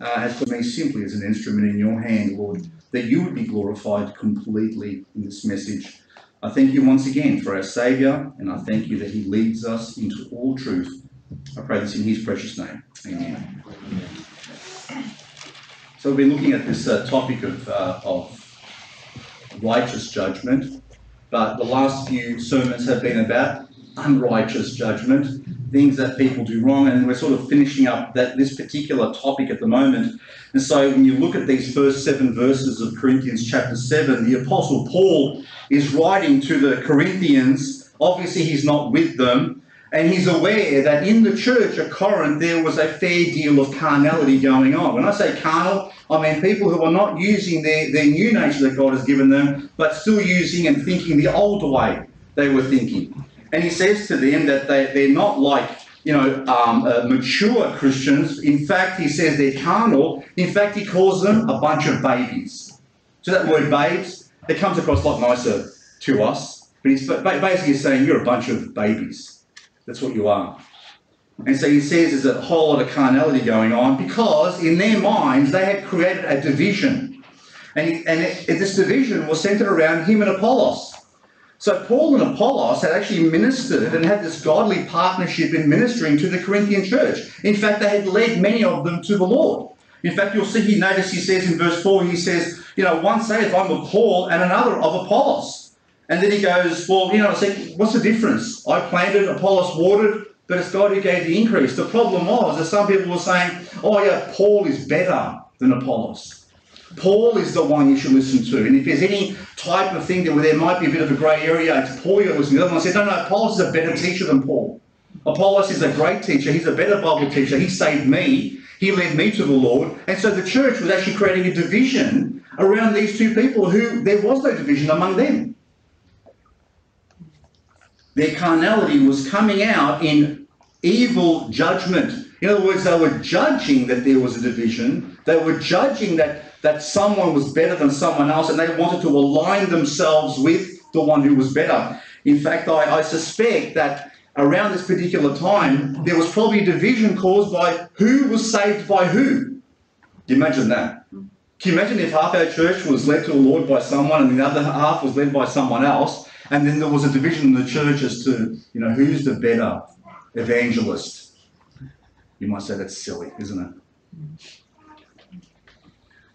uh, as for me simply as an instrument in your hand, Lord, that you would be glorified completely in this message. I thank you once again for our Saviour, and I thank you that He leads us into all truth. I pray this in His precious name. Amen. So we've been looking at this uh, topic of, uh, of righteous judgment, but the last few sermons have been about unrighteous judgment, things that people do wrong, and we're sort of finishing up that this particular topic at the moment. And so when you look at these first seven verses of Corinthians chapter 7, the Apostle Paul is writing to the Corinthians. Obviously, he's not with them, and he's aware that in the church at Corinth there was a fair deal of carnality going on. When I say carnal, I mean people who are not using their, their new nature that God has given them, but still using and thinking the old way they were thinking. And he says to them that they, they're not like, you know, um, uh, mature Christians. In fact, he says they're carnal. In fact, he calls them a bunch of babies. So that word babes, it comes across a lot nicer to us. But he's basically saying you're a bunch of babies. That's what you are. And so he says there's a whole lot of carnality going on because in their minds they had created a division. And, and it, this division was centered around him and Apollos. So Paul and Apollos had actually ministered and had this godly partnership in ministering to the Corinthian church. In fact, they had led many of them to the Lord. In fact, you'll see he notice he says in verse 4, he says, you know, one saith, I'm of Paul, and another of Apollos. And then he goes, well, you know, I said, what's the difference? I planted, Apollos watered, but it's God who gave the increase. The problem was that some people were saying, oh yeah, Paul is better than Apollos. Paul is the one you should listen to. And if there's any type of thing that where there might be a bit of a grey area, it's Paul you're listening to. The other one said, no, no, Apollos is a better teacher than Paul. Apollos is a great teacher. He's a better Bible teacher. He saved me. He led me to the Lord. And so the church was actually creating a division around these two people who there was no division among them. Their carnality was coming out in evil judgment. In other words, they were judging that there was a division. They were judging that that someone was better than someone else and they wanted to align themselves with the one who was better. In fact, I, I suspect that around this particular time, there was probably a division caused by who was saved by who. Do you imagine that? Can you imagine if half our church was led to the Lord by someone and the other half was led by someone else, and then there was a division in the church as to, you know, who's the better evangelist? You might say that's silly, isn't it?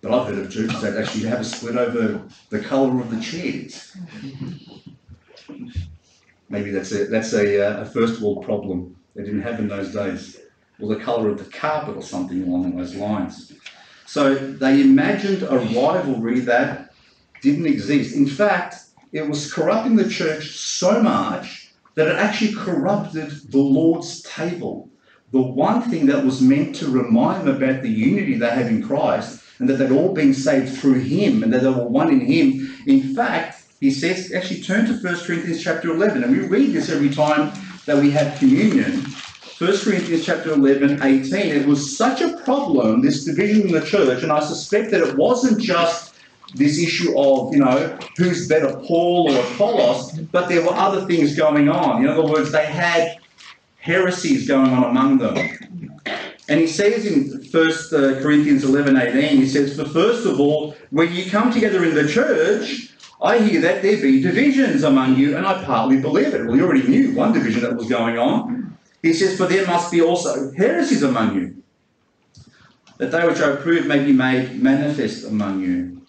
But I've heard of churches that actually have a split over the colour of the chairs. Maybe that's a, that's a, uh, a first world problem they didn't have in those days. Or the colour of the carpet or something along those lines. So they imagined a rivalry that didn't exist. In fact, it was corrupting the church so much that it actually corrupted the Lord's table. The one thing that was meant to remind them about the unity they have in Christ and that they'd all been saved through him and that they were one in him. In fact, he says, actually turn to 1 Corinthians chapter 11, and we read this every time that we have communion. 1 Corinthians chapter 11, 18. It was such a problem, this division in the church, and I suspect that it wasn't just this issue of, you know, who's better, Paul or Apollos, but there were other things going on. In other words, they had heresies going on among them. And he says in 1 uh, Corinthians 11 18, he says, For first of all, when you come together in the church, I hear that there be divisions among you, and I partly believe it. Well, you already knew one division that was going on. He says, For there must be also heresies among you, that they which I approve may be made manifest among you.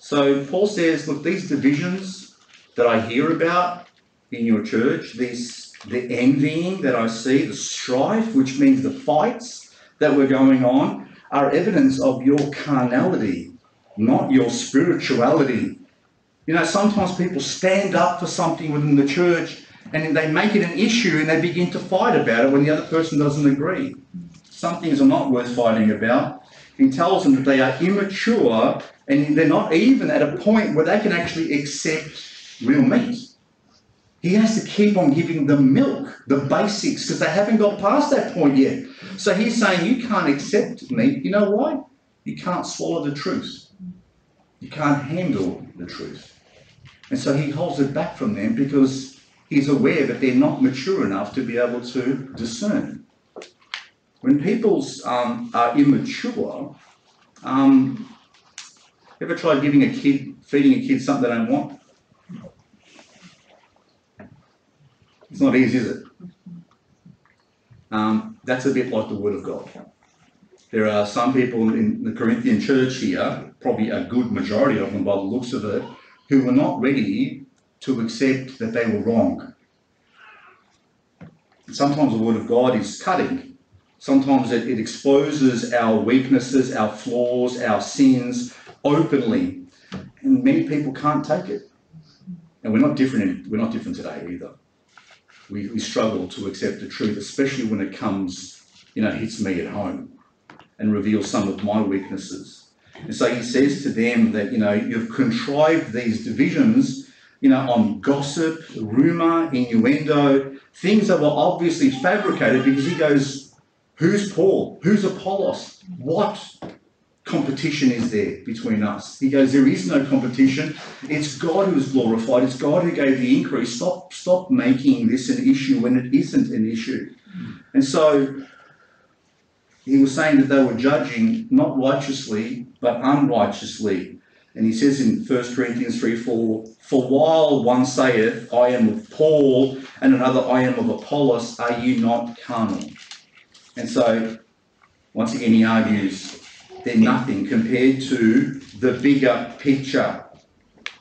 So Paul says, Look, these divisions that I hear about in your church, these the envying that I see, the strife, which means the fights, that were going on are evidence of your carnality, not your spirituality. You know, sometimes people stand up for something within the church and they make it an issue and they begin to fight about it when the other person doesn't agree. Some things are not worth fighting about. He tells them that they are immature and they're not even at a point where they can actually accept real meat. He has to keep on giving them milk, the basics, because they haven't got past that point yet. So he's saying, You can't accept me. You know why? You can't swallow the truth. You can't handle the truth. And so he holds it back from them because he's aware that they're not mature enough to be able to discern. When people um, are immature, Um, ever tried giving a kid, feeding a kid something they don't want? It's not easy, is it? Um, that's a bit like the Word of God. There are some people in the Corinthian church here, probably a good majority of them by the looks of it, who were not ready to accept that they were wrong. Sometimes the Word of God is cutting. Sometimes it, it exposes our weaknesses, our flaws, our sins openly. And many people can't take it. And we're not different, we're not different today either. We, we struggle to accept the truth, especially when it comes, you know, hits me at home and reveals some of my weaknesses. And so he says to them that, you know, you've contrived these divisions, you know, on gossip, rumour, innuendo, things that were obviously fabricated because he goes, who's Paul? Who's Apollos? What competition is there between us? He goes, there is no competition. It's God who is glorified. It's God who gave the increase. Stop, stop making this an issue when it isn't an issue. And so he was saying that they were judging not righteously, but unrighteously. And he says in 1 Corinthians 3 4, For while one saith, I am of Paul, and another, I am of Apollos, are you not carnal? And so, once again, he argues they're nothing compared to the bigger picture.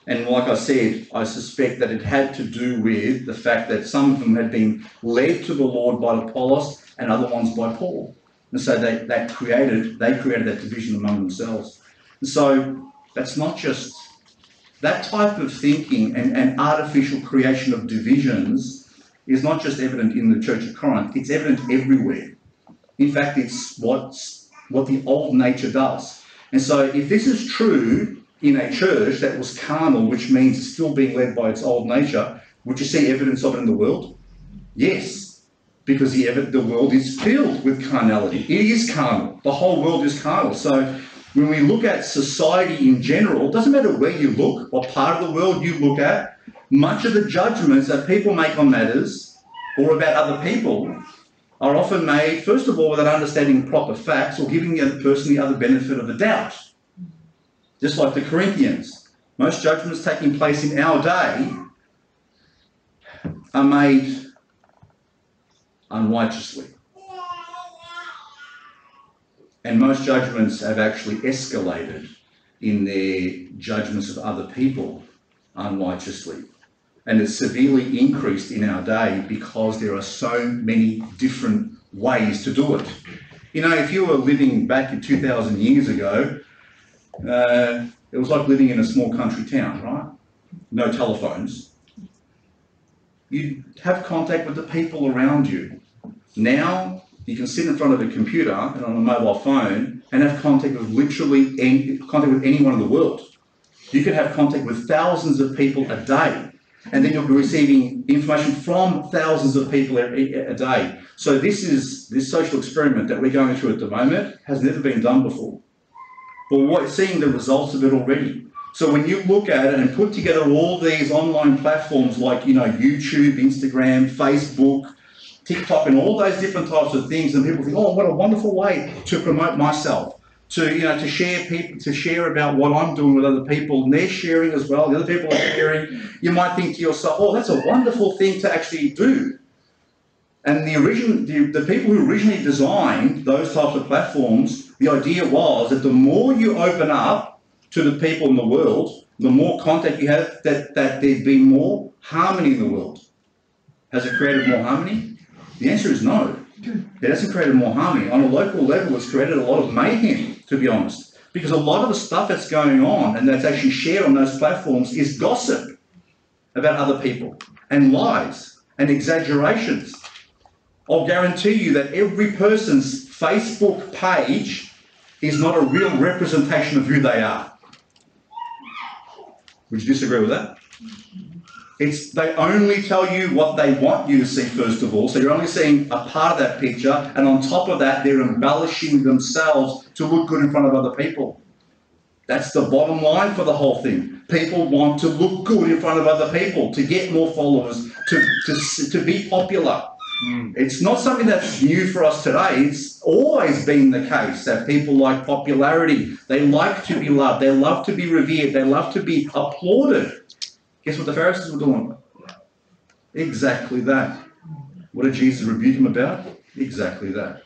And like I said, I suspect that it had to do with the fact that some of them had been led to the Lord by Apollos and other ones by Paul. And so they, that created, they created that division among themselves. And so that's not just that type of thinking and, and artificial creation of divisions is not just evident in the Church of Corinth, it's evident everywhere. In fact, it's what's, what the old nature does. And so if this is true in a church that was carnal, which means it's still being led by its old nature, would you see evidence of it in the world? Yes because the, the world is filled with carnality. It is carnal. The whole world is carnal. So when we look at society in general, it doesn't matter where you look, what part of the world you look at, much of the judgments that people make on matters or about other people are often made, first of all, without understanding proper facts or giving the other person the other benefit of the doubt. Just like the Corinthians. Most judgments taking place in our day are made unrighteously. And most judgments have actually escalated in their judgments of other people unrighteously. And it's severely increased in our day because there are so many different ways to do it. You know, if you were living back in 2,000 years ago, uh, it was like living in a small country town, right? No telephones. You have contact with the people around you. Now you can sit in front of a computer and on a mobile phone and have contact with literally any, contact with anyone in the world. You can have contact with thousands of people a day, and then you'll be receiving information from thousands of people a, day. So this is this social experiment that we're going through at the moment has never been done before. But we're seeing the results of it already. So when you look at it and put together all these online platforms like you know YouTube, Instagram, Facebook, TikTok, and all those different types of things, and people think, oh, what a wonderful way to promote myself, to you know to share people to share about what I'm doing with other people, and they're sharing as well. The other people are sharing. You might think to yourself, oh, that's a wonderful thing to actually do. And the original, the, the people who originally designed those types of platforms, the idea was that the more you open up to the people in the world, the more contact you have, that, that there'd be more harmony in the world. Has it created more harmony? The answer is no. It hasn't created more harmony. On a local level, it's created a lot of mayhem, to be honest. Because a lot of the stuff that's going on and that's actually shared on those platforms is gossip about other people and lies and exaggerations. I'll guarantee you that every person's Facebook page is not a real representation of who they are. Would you disagree with that? It's they only tell you what they want you to see first of all, so you're only seeing a part of that picture, and on top of that, they're embellishing themselves to look good in front of other people. That's the bottom line for the whole thing. People want to look good in front of other people, to get more followers, to, to, to be popular. Hmm. It's not something that's new for us today. It's always been the case that people like popularity. They like to be loved. They love to be revered. They love to be applauded. Guess what the Pharisees were doing? Exactly that. What did Jesus rebuke them about? Exactly that.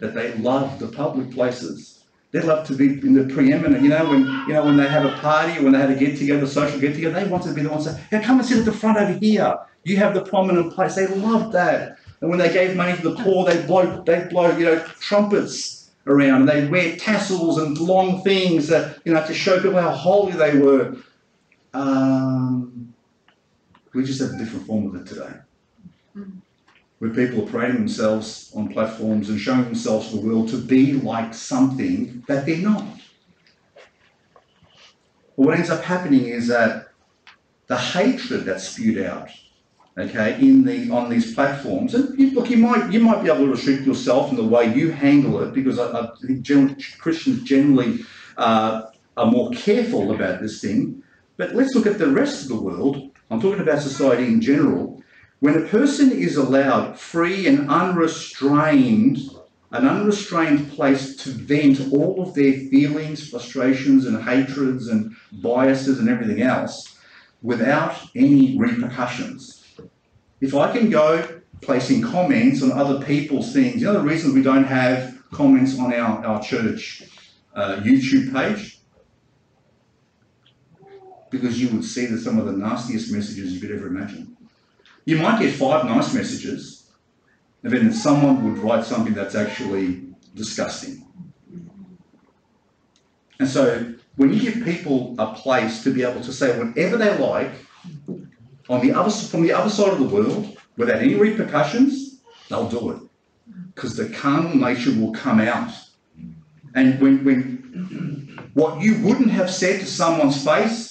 That they loved the public places. They love to be in the preeminent. You know, when you know when they have a party or when they had a get together, social get together, they wanted to be the ones that, hey, come and sit at the front over here. You have the prominent place. They loved that. And when they gave money to the poor, they blow, they blow, you know, trumpets around, and they wear tassels and long things that, you know, to show people how holy they were. Um, we just have a different form of it today, where people are parading themselves on platforms and showing themselves to the world to be like something that they're not. But what ends up happening is that the hatred that's spewed out okay, in the on these platforms. And you, look, you might you might be able to restrict yourself in the way you handle it because I, I think generally, Christians generally uh, are more careful about this thing. But let's look at the rest of the world. I'm talking about society in general. When a person is allowed free and unrestrained, an unrestrained place to vent all of their feelings, frustrations, and hatreds and biases and everything else without any repercussions if I can go placing comments on other people's things, you know the reason we don't have comments on our, our church uh, YouTube page? Because you would see that some of the nastiest messages you could ever imagine. You might get five nice messages, and then someone would write something that's actually disgusting. And so when you give people a place to be able to say whatever they like, on the other, from the other side of the world, without any repercussions, they'll do it. Because the carnal nature will come out. And when, when what you wouldn't have said to someone's face,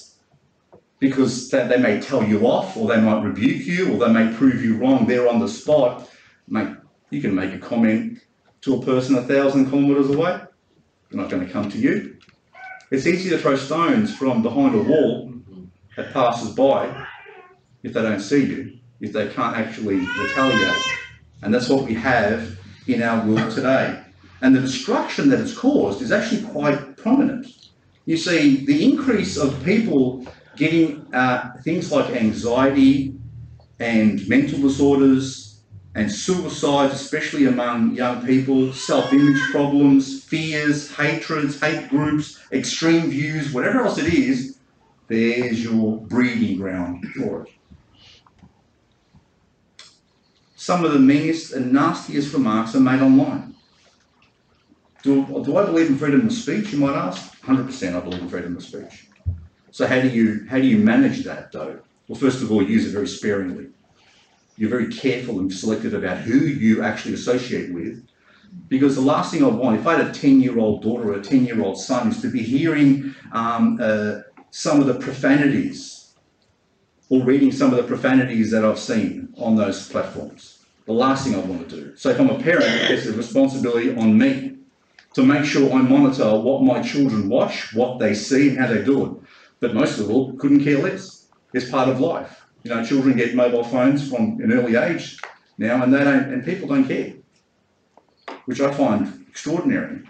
because they, they may tell you off, or they might rebuke you, or they may prove you wrong there on the spot, mate, you can make a comment to a person a thousand kilometres away. They're not going to come to you. It's easy to throw stones from behind a wall at passers by if they don't see you, if they can't actually retaliate. And that's what we have in our world today. And the destruction that it's caused is actually quite prominent. You see, the increase of people getting uh, things like anxiety and mental disorders and suicides, especially among young people, self image problems, fears, hatreds, hate groups, extreme views, whatever else it is, there's your breeding ground for it. some of the meanest and nastiest remarks are made online. Do, do I believe in freedom of speech, you might ask? 100% I believe in freedom of speech. So how do you how do you manage that though? Well, first of all, use it very sparingly. You're very careful and selective about who you actually associate with. Because the last thing I want, if I had a 10 year old daughter or a 10 year old son, is to be hearing um, uh, some of the profanities or reading some of the profanities that I've seen on those platforms the last thing I want to do. So if I'm a parent, it's a responsibility on me to make sure I monitor what my children watch, what they see, and how they do it. But most of all, couldn't care less. It's part of life. You know, children get mobile phones from an early age now, and they don't, and people don't care, which I find extraordinary.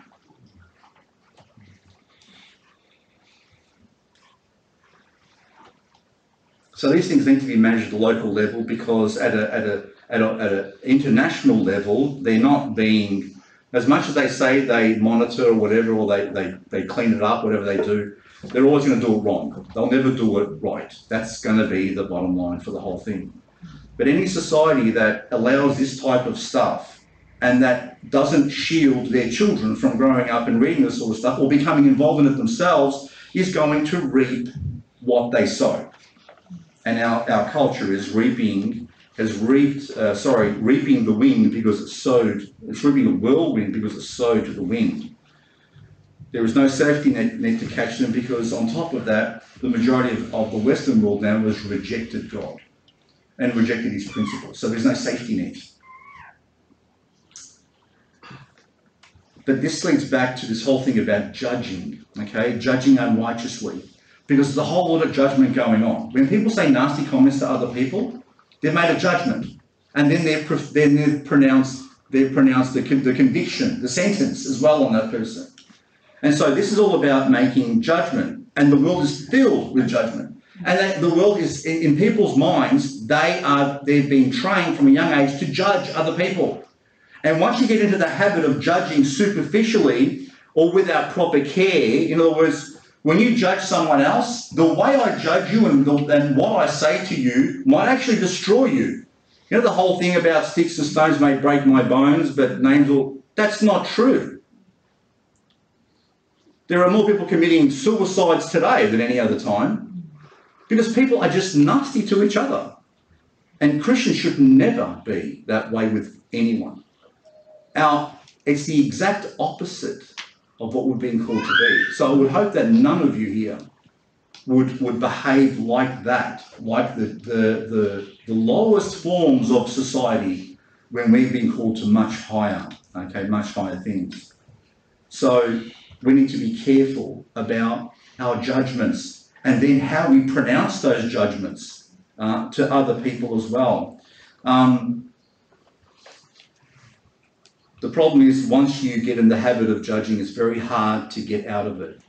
So these things need to be managed at the local level because at a, at a at an international level, they're not being, as much as they say they monitor or whatever, or they, they, they clean it up, whatever they do, they're always going to do it wrong. They'll never do it right. That's going to be the bottom line for the whole thing. But any society that allows this type of stuff and that doesn't shield their children from growing up and reading this sort of stuff or becoming involved in it themselves is going to reap what they sow. And our, our culture is reaping has reaped, uh, sorry, reaping the wind because it's sowed, it's reaping a whirlwind because it's sowed to the wind. There is no safety net, net, to catch them because, on top of that, the majority of, of the Western world now has rejected God and rejected his principles. So there's no safety net. But this leads back to this whole thing about judging, okay? Judging unrighteously. Because there's a whole lot of judgment going on. When people say nasty comments to other people, They've made a judgment. and then they're, then they're pronounced, they're pronounced the, the conviction, the sentence as well on that person. And so this is all about making judgment, and the world is filled with judgment. And the world is in, in people's minds, they are they've been trained from a young age to judge other people. And once you get into the habit of judging superficially or without proper care, in other words, when you judge someone else, the way I judge you and, the, and what I say to you might actually destroy you. You know the whole thing about sticks and stones may break my bones, but names will. That's not true. There are more people committing suicides today than any other time because people are just nasty to each other. And Christians should never be that way with anyone. Our, it's the exact opposite of what we're being called to be. So I would hope that none of you here would, would behave like that, like the, the, the, the lowest forms of society when we've been called to much higher, okay, much higher things. So we need to be careful about our judgments and then how we pronounce those judgments uh, to other people as well. Um, the problem is once you get in the habit of judging, it's very hard to get out of it.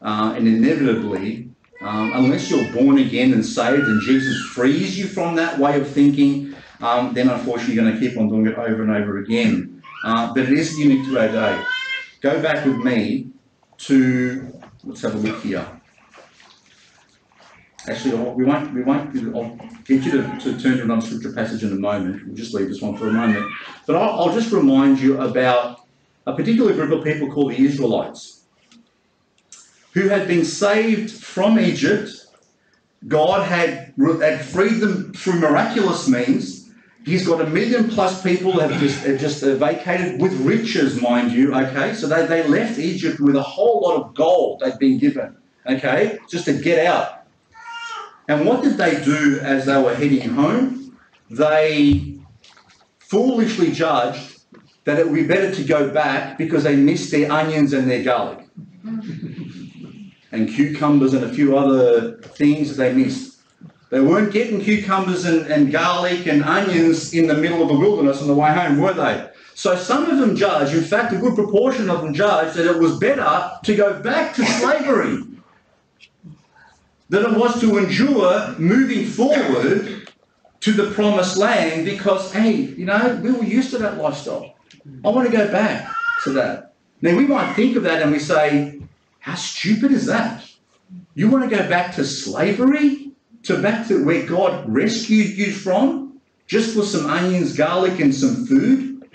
Uh, and inevitably, um, unless you're born again and saved and Jesus frees you from that way of thinking, um, then unfortunately you're going to keep on doing it over and over again. Uh, but it is unique to our day. Go back with me to, let's have a look here. Actually, we won't, we won't, I'll get you to, to turn to another scripture passage in a moment. We'll just leave this one for a moment. But I'll, I'll just remind you about a particular group of people called the Israelites who had been saved from Egypt. God had, had freed them through miraculous means He's got a million plus people have just, have just uh, vacated with riches, mind you. Okay, so they, they left Egypt with a whole lot of gold they'd been given. Okay, just to get out. And what did they do as they were heading home? They foolishly judged that it would be better to go back because they missed their onions and their garlic. and cucumbers and a few other things they missed. They weren't getting cucumbers and, and garlic and onions in the middle of the wilderness on the way home, were they? So some of them judged, in fact, a good proportion of them judged that it was better to go back to slavery than it was to endure moving forward to the promised land because, hey, you know, we were used to that lifestyle. I want to go back to that. Now, we might think of that and we say, how stupid is that? You want to go back to slavery? To back to where God rescued you from, just for some onions, garlic, and some food.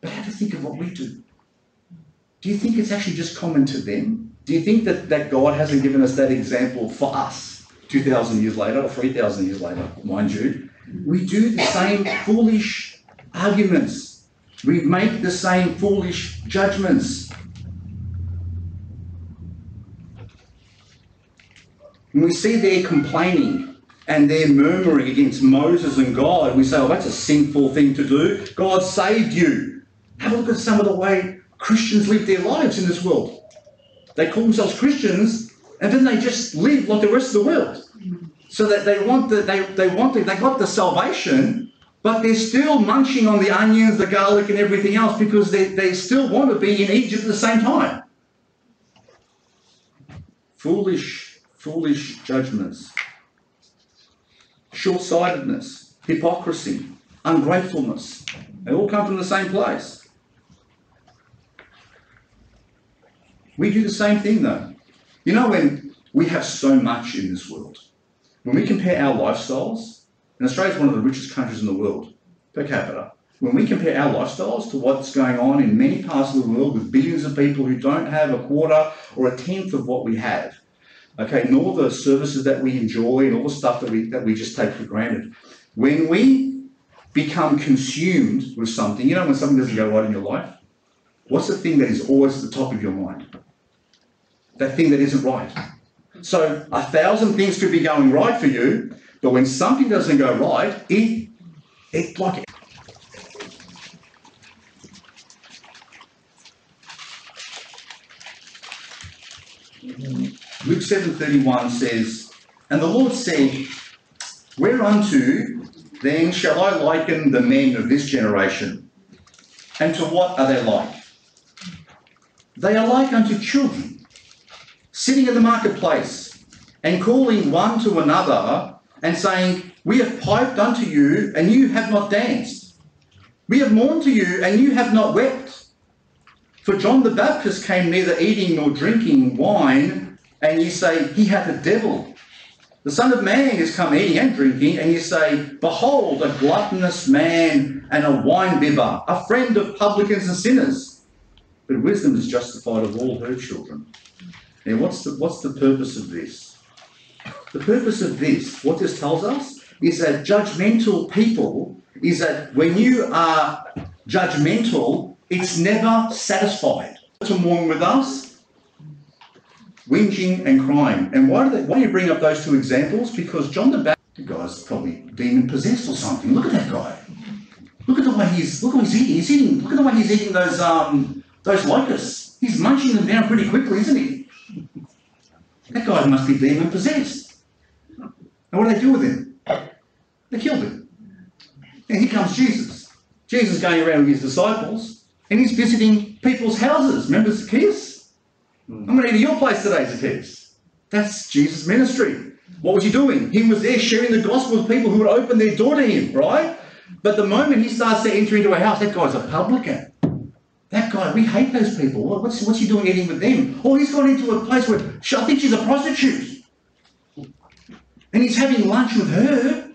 But have to think of what we do. Do you think it's actually just common to them? Do you think that, that God hasn't given us that example for us 2,000 years later or 3,000 years later, mind you? We do the same foolish arguments. We make the same foolish judgments. And we see their complaining and their murmuring against Moses and God. We say, oh, that's a sinful thing to do. God saved you. Have a look at some of the way Christians live their lives in this world. They call themselves Christians and then they just live like the rest of the world. So that they want the, they, they want the, they got the salvation, but they're still munching on the onions, the garlic, and everything else because they, they still want to be in Egypt at the same time. Foolish foolish judgments, short sightedness, hypocrisy, ungratefulness. They all come from the same place. We do the same thing though. You know, when we have so much in this world, when we compare our lifestyles, and Australia is one of the richest countries in the world per capita, when we compare our lifestyles to what's going on in many parts of the world with billions of people who don't have a quarter or a tenth of what we have, okay, nor the services that we enjoy and all the stuff that we, that we just take for granted. When we become consumed with something, you know, when something doesn't go right in your life, what's the thing that is always at the top of your mind? That thing that isn't right. So a thousand things could be going right for you, but when something doesn't go right, it, it like 7.31 says, And the Lord said, Whereunto then shall I liken the men of this generation? And to what are they like? They are like unto children, sitting in the marketplace, and calling one to another, and saying, We have piped unto you, and you have not danced. We have mourned to you, and you have not wept. For John the Baptist came neither eating nor drinking wine, and you say, He hath a devil. The Son of Man is come eating and drinking, and you say, Behold, a gluttonous man and a winebibber, a friend of publicans and sinners but wisdom is justified of all her children. Now, what's the, what's the purpose of this? The purpose of this, what this tells us, is that judgmental people, is that when you are judgmental, it's never satisfied. To mourn with us, whinging and crying. And why do, they, why do you bring up those two examples? Because John the Baptist, guy's probably demon possessed or something. Look at that guy. Look at the way he's look at what he's eating. He's eating. Look at the way he's eating those um, those locusts, he's munching them down pretty quickly, isn't he? That guy must be demon possessed. And what do they do with him? They killed him. And here comes Jesus. Jesus going around with his disciples, and he's visiting people's houses. Remember Zacchaeus? I'm going to eat at your place today, Zacchaeus. That's Jesus' ministry. What was he doing? He was there sharing the gospel with people who would open their door to him, right? But the moment he starts to enter into a house, that guy's a publican. That guy, we hate those people. What's, what's he doing eating with them? Oh, he's gone into a place where I think she's a prostitute. And he's having lunch with her.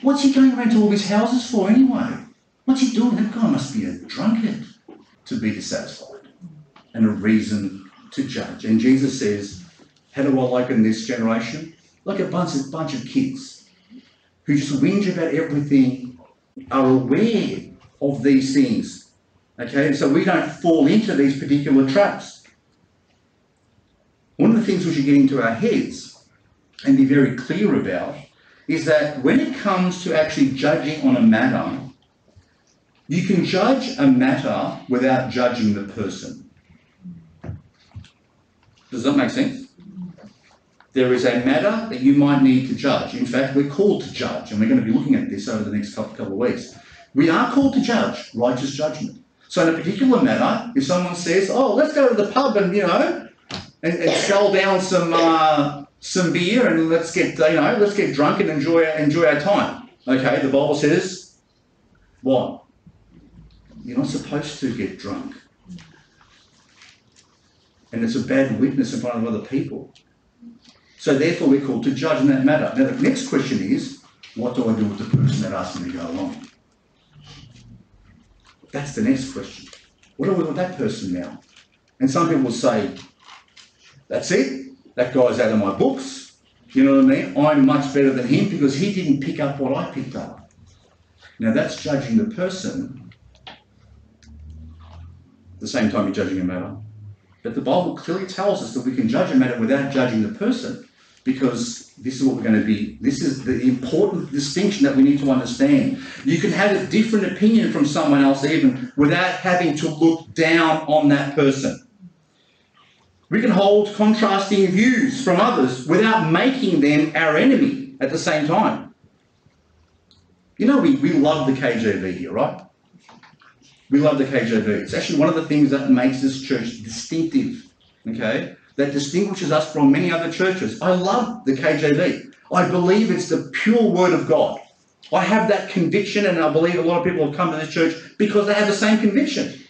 What's he going around to all these houses for anyway? What's he doing? That guy must be a drunkard to be dissatisfied and a reason to judge. And Jesus says, How do I liken this generation? Like a bunch of, bunch of kids who just whinge about everything, are aware of these things, Okay, so we don't fall into these particular traps. One of the things we should get into our heads and be very clear about is that when it comes to actually judging on a matter, you can judge a matter without judging the person. Does that make sense? There is a matter that you might need to judge. In fact, we're called to judge, and we're going to be looking at this over the next couple, of weeks. We are called to judge, righteous judgment. So in a particular matter, if someone says, "Oh, let's go to the pub and you know, and, and scull down some uh, some beer and let's get you know, let's get drunk and enjoy enjoy our time," okay, the Bible says, what? You're not supposed to get drunk, and it's a bad witness in front of other people. So therefore, we're called to judge in that matter. Now, the next question is, what do I do with the person that asked me to go along? That's the next question. What do we with that person now? And some people will say, that's it. That guy's out of my books. You know what I mean? I'm much better than him because he didn't pick up what I picked up. Now that's judging the person. At the same time, you're judging a matter. But the Bible clearly tells us that we can judge a matter without judging the person because this is what we're going to be. This is the important distinction that we need to understand. You can have a different opinion from someone else, even without having to look down on that person. We can hold contrasting views from others without making them our enemy at the same time. You know, we, we love the KJV here, right? We love the KJV. It's actually one of the things that makes this church distinctive. Okay? that distinguishes us from many other churches. I love the KJV. I believe it's the pure word of God. I have that conviction, and I believe a lot of people have come to this church because they have the same conviction.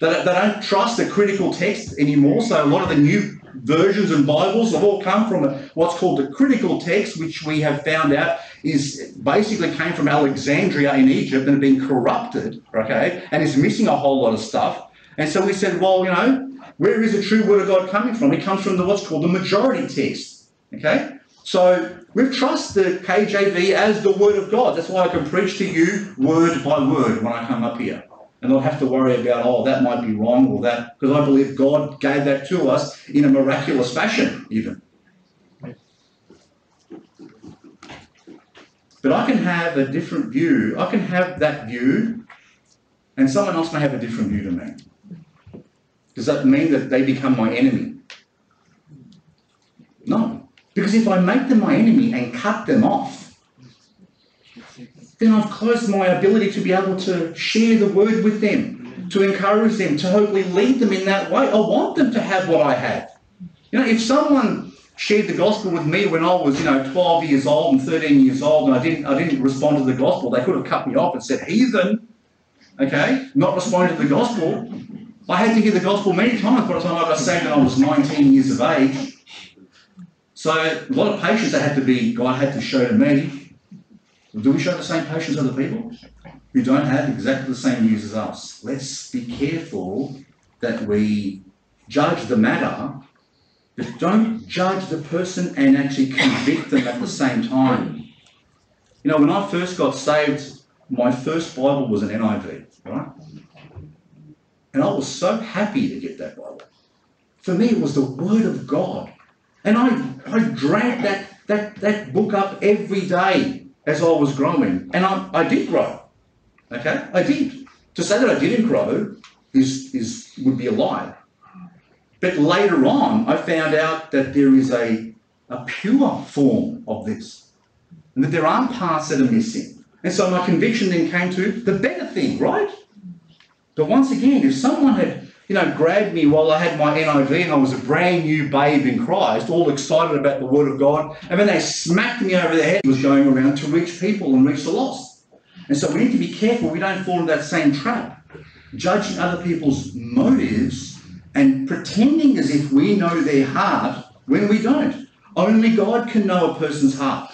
They, they don't trust the critical text anymore. So a lot of the new versions and Bibles have all come from what's called the critical text, which we have found out is basically came from Alexandria in Egypt and had been corrupted, okay, and is missing a whole lot of stuff. And so we said, well, you know, where is the true word of God coming from? It comes from the what's called the majority text. Okay? So we trust the KJV as the word of God. That's why I can preach to you word by word when I come up here. And not have to worry about, oh, that might be wrong or that, because I believe God gave that to us in a miraculous fashion, even. But I can have a different view. I can have that view, and someone else may have a different view to me. Does that mean that they become my enemy? No. Because if I make them my enemy and cut them off, then I've closed my ability to be able to share the word with them, to encourage them, to hopefully lead them in that way. I want them to have what I have. You know, if someone shared the gospel with me when I was, you know, 12 years old and 13 years old, and I didn't, I didn't respond to the gospel, they could have cut me off and said, heathen, okay, not responding to the gospel. I had to hear the gospel many times by the time I got saved and I was 19 years of age. So a lot of patience I had to be, God had to show to me. Do we show the same patience to other people who don't have exactly the same views as us? Let's be careful that we judge the matter, but don't judge the person and actually convict them at the same time. You know, when I first got saved, my first Bible was an NIV, right? And I was so happy to get that Bible. For me, it was the Word of God. And I, I dragged that, that, that book up every day as I was growing. And I, I did grow. Okay? I did. To say that I didn't grow is, is would be a lie. But later on, I found out that there is a, a pure form of this. And that there aren't parts that are missing. And so my conviction then came to the better thing, right? But once again, if someone had, you know, grabbed me while I had my NIV and I was a brand new babe in Christ, all excited about the Word of God, and then they smacked me over the head, was going around to reach people and reach the lost. And so we need to be careful we don't fall into that same trap, judging other people's motives and pretending as if we know their heart when we don't. Only God can know a person's heart.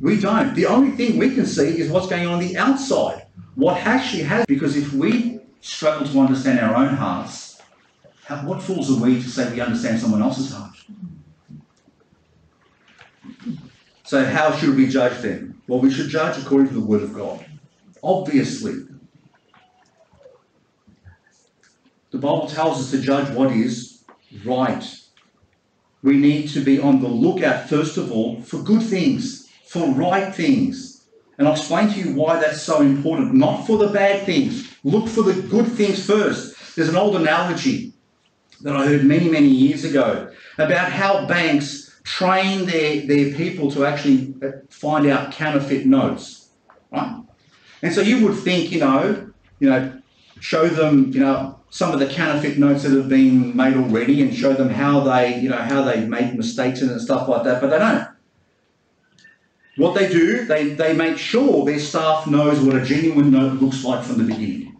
We don't. The only thing we can see is what's going on, on the outside. What actually has, because if we struggle to understand our own hearts, what fools are we to say we understand someone else's heart? So, how should we judge them? Well, we should judge according to the Word of God. Obviously, the Bible tells us to judge what is right. We need to be on the lookout, first of all, for good things, for right things. And I'll explain to you why that's so important. Not for the bad things, Look for the good things first. There's an old analogy that I heard many, many years ago about how banks train their, their people to actually find out counterfeit notes. Right? And so you would think, you know, you know, show them, you know, some of the counterfeit notes that have been made already and show them how they, you know, how they make mistakes and stuff like that, but they don't. What they do, they, they make sure their staff knows what a genuine note looks like from the beginning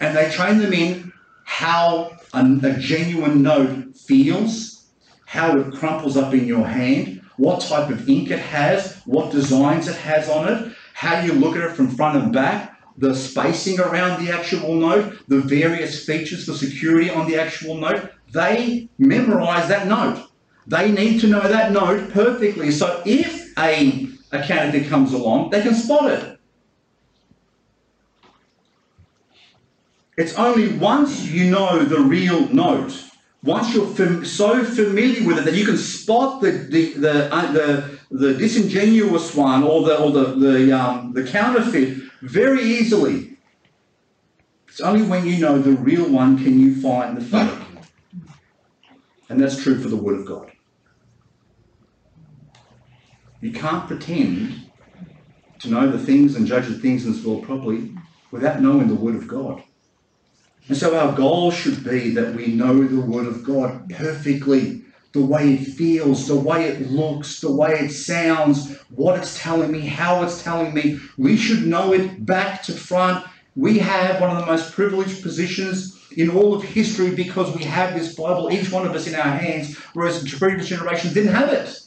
and they train them in how a, a genuine note feels, how it crumples up in your hand, what type of ink it has, what designs it has on it, how you look at it from front and back, the spacing around the actual note, the various features for security on the actual note. They memorize that note. They need to know that note perfectly. So if a, a candidate comes along, they can spot it. It's only once you know the real note, once you're fam- so familiar with it that you can spot the the the, uh, the, the disingenuous one or the or the the, um, the counterfeit very easily. It's only when you know the real one can you find the fake, and that's true for the Word of God. You can't pretend to know the things and judge the things in this world properly without knowing the Word of God. And so our goal should be that we know the Word of God perfectly, the way it feels, the way it looks, the way it sounds, what it's telling me, how it's telling me. We should know it back to front. We have one of the most privileged positions in all of history because we have this Bible, each one of us in our hands, whereas previous generations didn't have it.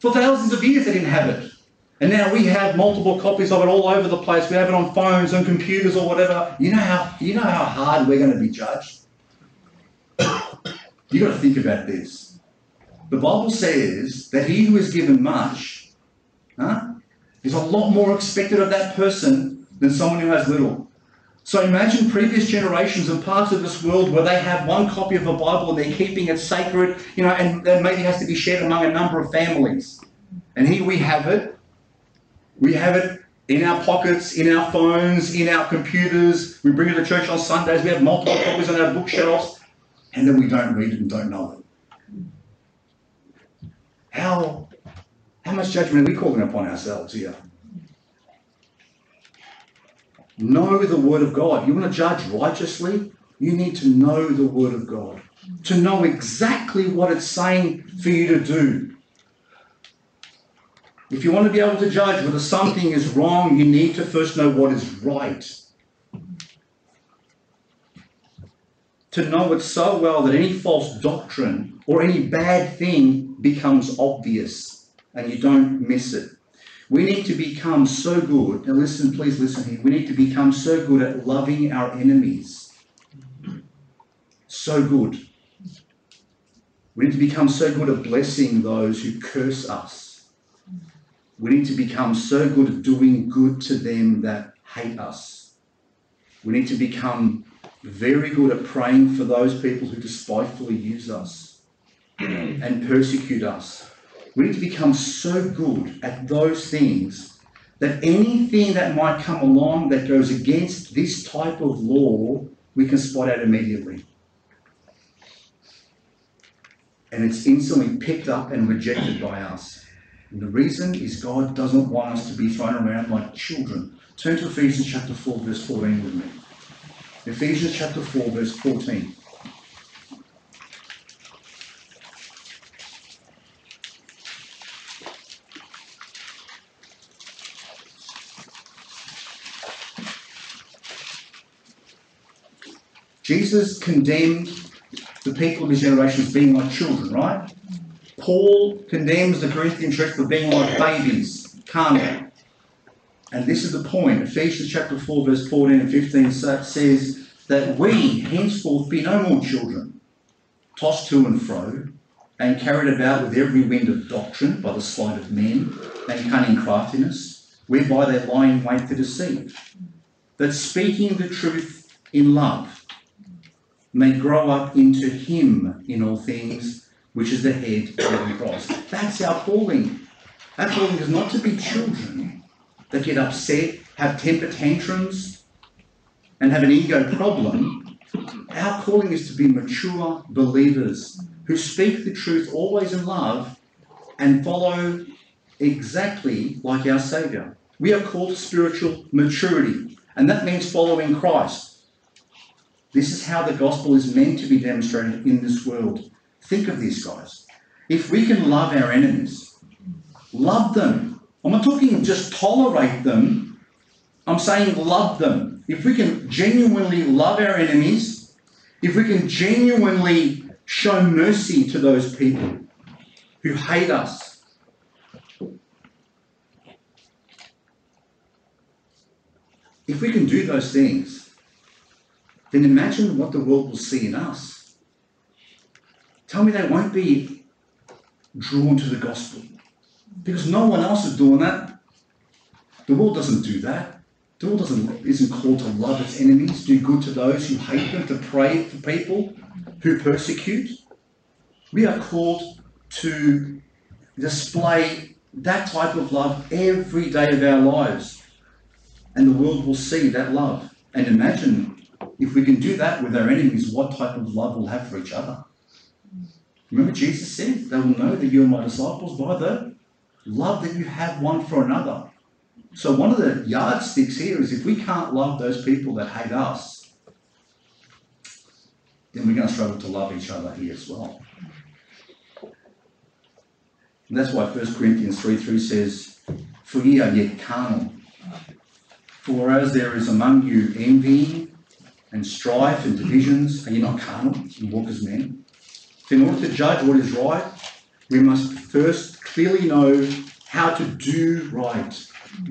For thousands of years, they didn't have it. And now we have multiple copies of it all over the place. We have it on phones and computers or whatever. You know how you know how hard we're going to be judged. you got to think about this. The Bible says that he who is given much, huh, is a lot more expected of that person than someone who has little. So imagine previous generations and parts of this world where they have one copy of the Bible and they're keeping it sacred, you know, and, and maybe has to be shared among a number of families. And here we have it we have it in our pockets, in our phones, in our computers. We bring it to church on Sundays. We have multiple copies on our bookshelves, and then we don't read it and don't know it. How, how much judgment are we calling upon ourselves here? Know the Word of God. You want to judge righteously? You need to know the Word of God. To know exactly what it's saying for you to do. If you want to be able to judge whether something is wrong, you need to first know what is right. To know it so well that any false doctrine or any bad thing becomes obvious and you don't miss it. We need to become so good, and listen, please listen here. We need to become so good at loving our enemies. So good. We need to become so good at blessing those who curse us. We need to become so good at doing good to them that hate us. We need to become very good at praying for those people who despitefully use us and persecute us. We need to become so good at those things that anything that might come along that goes against this type of law, we can spot out immediately. And it's instantly picked up and rejected by us. And the reason is God doesn't want us to be thrown around like children. Turn to Ephesians chapter 4, verse 14 with me. Ephesians chapter 4, verse 14. Jesus condemned the people of his generation as being like children, right? Paul condemns the Corinthian church for being like babies, carnal. And this is the point. Ephesians chapter 4, verse 14 and 15 says that we henceforth be no more children, tossed to and fro, and carried about with every wind of doctrine by the sleight of men and cunning craftiness, whereby they lie in wait to deceive. That speaking the truth in love, may grow up into Him in all things, which is the head, of Christ. That's our calling. Our calling is not to be children that get upset, have temper tantrums, and have an ego problem. Our calling is to be mature believers who speak the truth always in love and follow exactly like our Saviour. We are called spiritual maturity, and that means following Christ. This is how the gospel is meant to be demonstrated in this world. Think of this, guys. If we can love our enemies, love them. I'm not talking just tolerate them. I'm saying love them. If we can genuinely love our enemies, if we can genuinely show mercy to those people who hate us, if we can do those things, then imagine what the world will see in us. Tell me they won't be drawn to the gospel because no one else is doing that. The world doesn't do that. The world doesn't, isn't called to love its enemies, do good to those who hate them, to pray for people who persecute. We are called to display that type of love every day of our lives. And the world will see that love. And imagine if we can do that with our enemies, what type of love we'll have for each other. Remember, Jesus said, They will know that you are my disciples by the love that you have one for another. So, one of the yardsticks here is if we can't love those people that hate us, then we're going to struggle to love each other here as well. And that's why 1 Corinthians 3 3 says, For ye are yet carnal. For as there is among you envying and strife and divisions, are you not carnal You walk as men? In order to judge what is right, we must first clearly know how to do right,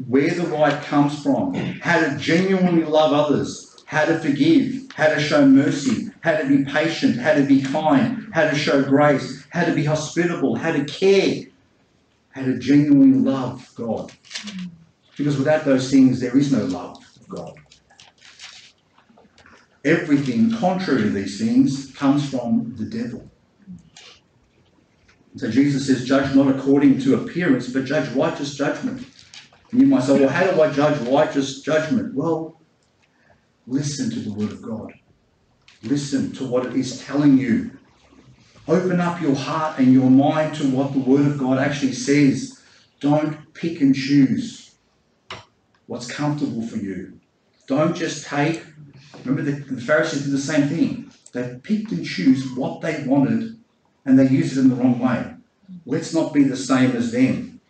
where the right comes from, how to genuinely love others, how to forgive, how to show mercy, how to be patient, how to be kind, how to show grace, how to be hospitable, how to care, how to genuinely love God. Because without those things, there is no love of God. Everything contrary to these things comes from the devil. So Jesus says, Judge not according to appearance, but judge righteous judgment. And you might say, Well, how do I judge righteous judgment? Well, listen to the Word of God. Listen to what it is telling you. Open up your heart and your mind to what the Word of God actually says. Don't pick and choose what's comfortable for you. Don't just take, remember the, the Pharisees did the same thing. They picked and choose what they wanted and they use it in the wrong way. Let's not be the same as them.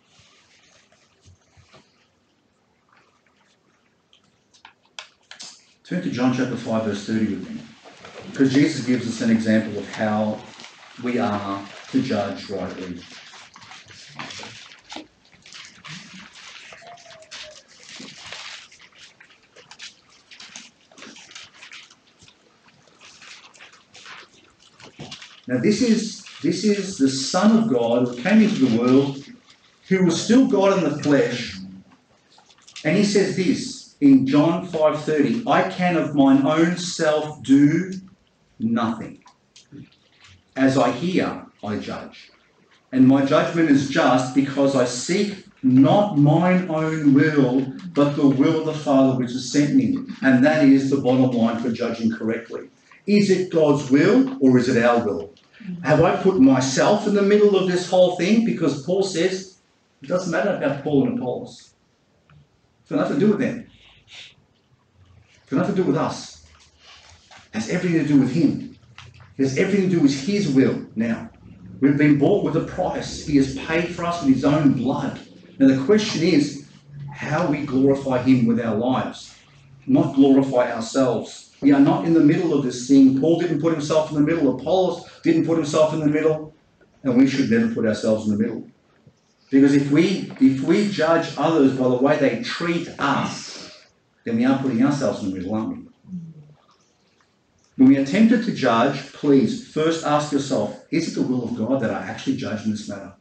Turn to John chapter 5, verse 30 with me. Because Jesus gives us an example of how we are to judge rightly. Now this is this is the Son of God who came into the world, who was still God in the flesh, and he says this in John 5:30, I can of mine own self do nothing. As I hear, I judge. And my judgment is just because I seek not mine own will, but the will of the Father which has sent me. And that is the bottom line for judging correctly. Is it God's will or is it our will? Have I put myself in the middle of this whole thing? Because Paul says it doesn't matter about Paul and Apollos. It's got nothing to do with them. It's got nothing to do with us. It has everything to do with him. It has everything to do with his will now. We've been bought with a price. He has paid for us with his own blood. Now the question is how we glorify him with our lives, not glorify ourselves. We are not in the middle of this thing. Paul didn't put himself in the middle. Of Apollos didn't put himself in the middle. And we should never put ourselves in the middle. Because if we if we judge others by the way they treat us, then we are putting ourselves in the middle, aren't we? When we are tempted to judge, please first ask yourself, is it the will of God that I actually judge in this matter?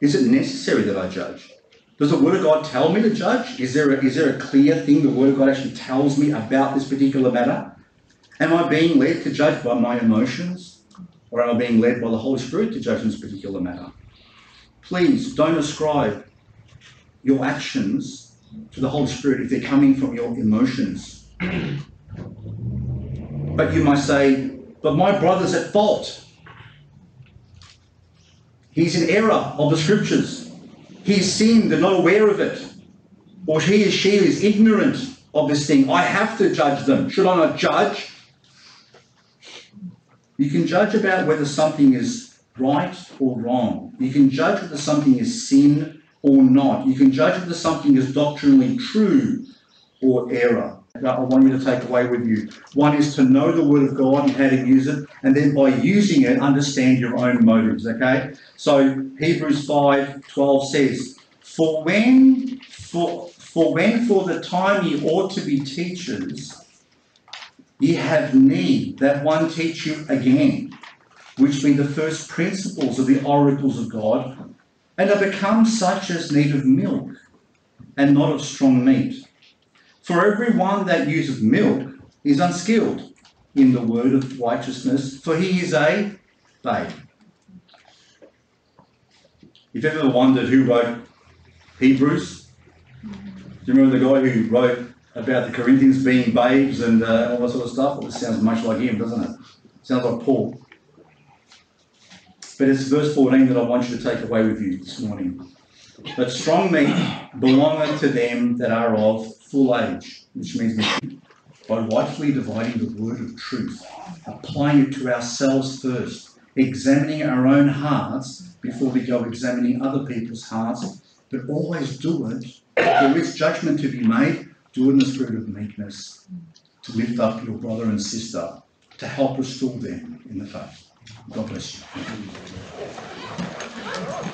Is it necessary that I judge? Does the Word of God tell me to judge? Is there a, is there a clear thing the Word of God actually tells me about this particular matter? Am I being led to judge by my emotions? Or am I being led by the Holy Spirit to judge in this particular matter? Please don't ascribe your actions to the Holy Spirit if they're coming from your emotions. but you might say, but my brother's at fault. He's in error of the scriptures. He's sinned and not aware of it. Or he or she is ignorant of this thing. I have to judge them. Should I not judge? You can judge about whether something is right or wrong. You can judge whether something is sin or not. You can judge whether something is doctrinally true or error. I want you to take away with you. One is to know the Word of God and how to use it, and then by using it, understand your own motives. Okay? So Hebrews 5 12 says, For when for for when for the time ye ought to be teachers, ye have need that one teach you again, which be the first principles of the oracles of God, and are become such as need of milk, and not of strong meat. For every one that useth milk is unskilled in the word of righteousness, for he is a babe. If you ever wondered who wrote Hebrews, do you remember the guy who wrote about the Corinthians being babes and uh, all that sort of stuff? Well, it sounds much like him, doesn't it? Sounds like Paul. But it's verse 14 that I want you to take away with you this morning. But strong meat belongeth to them that are of full age, which means by rightfully dividing the word of truth, applying it to ourselves first, examining our own hearts before we go examining other people's hearts, but always do it. There is judgment to be made, do it in the spirit of meekness, to lift up your brother and sister, to help restore them in the faith. God bless you.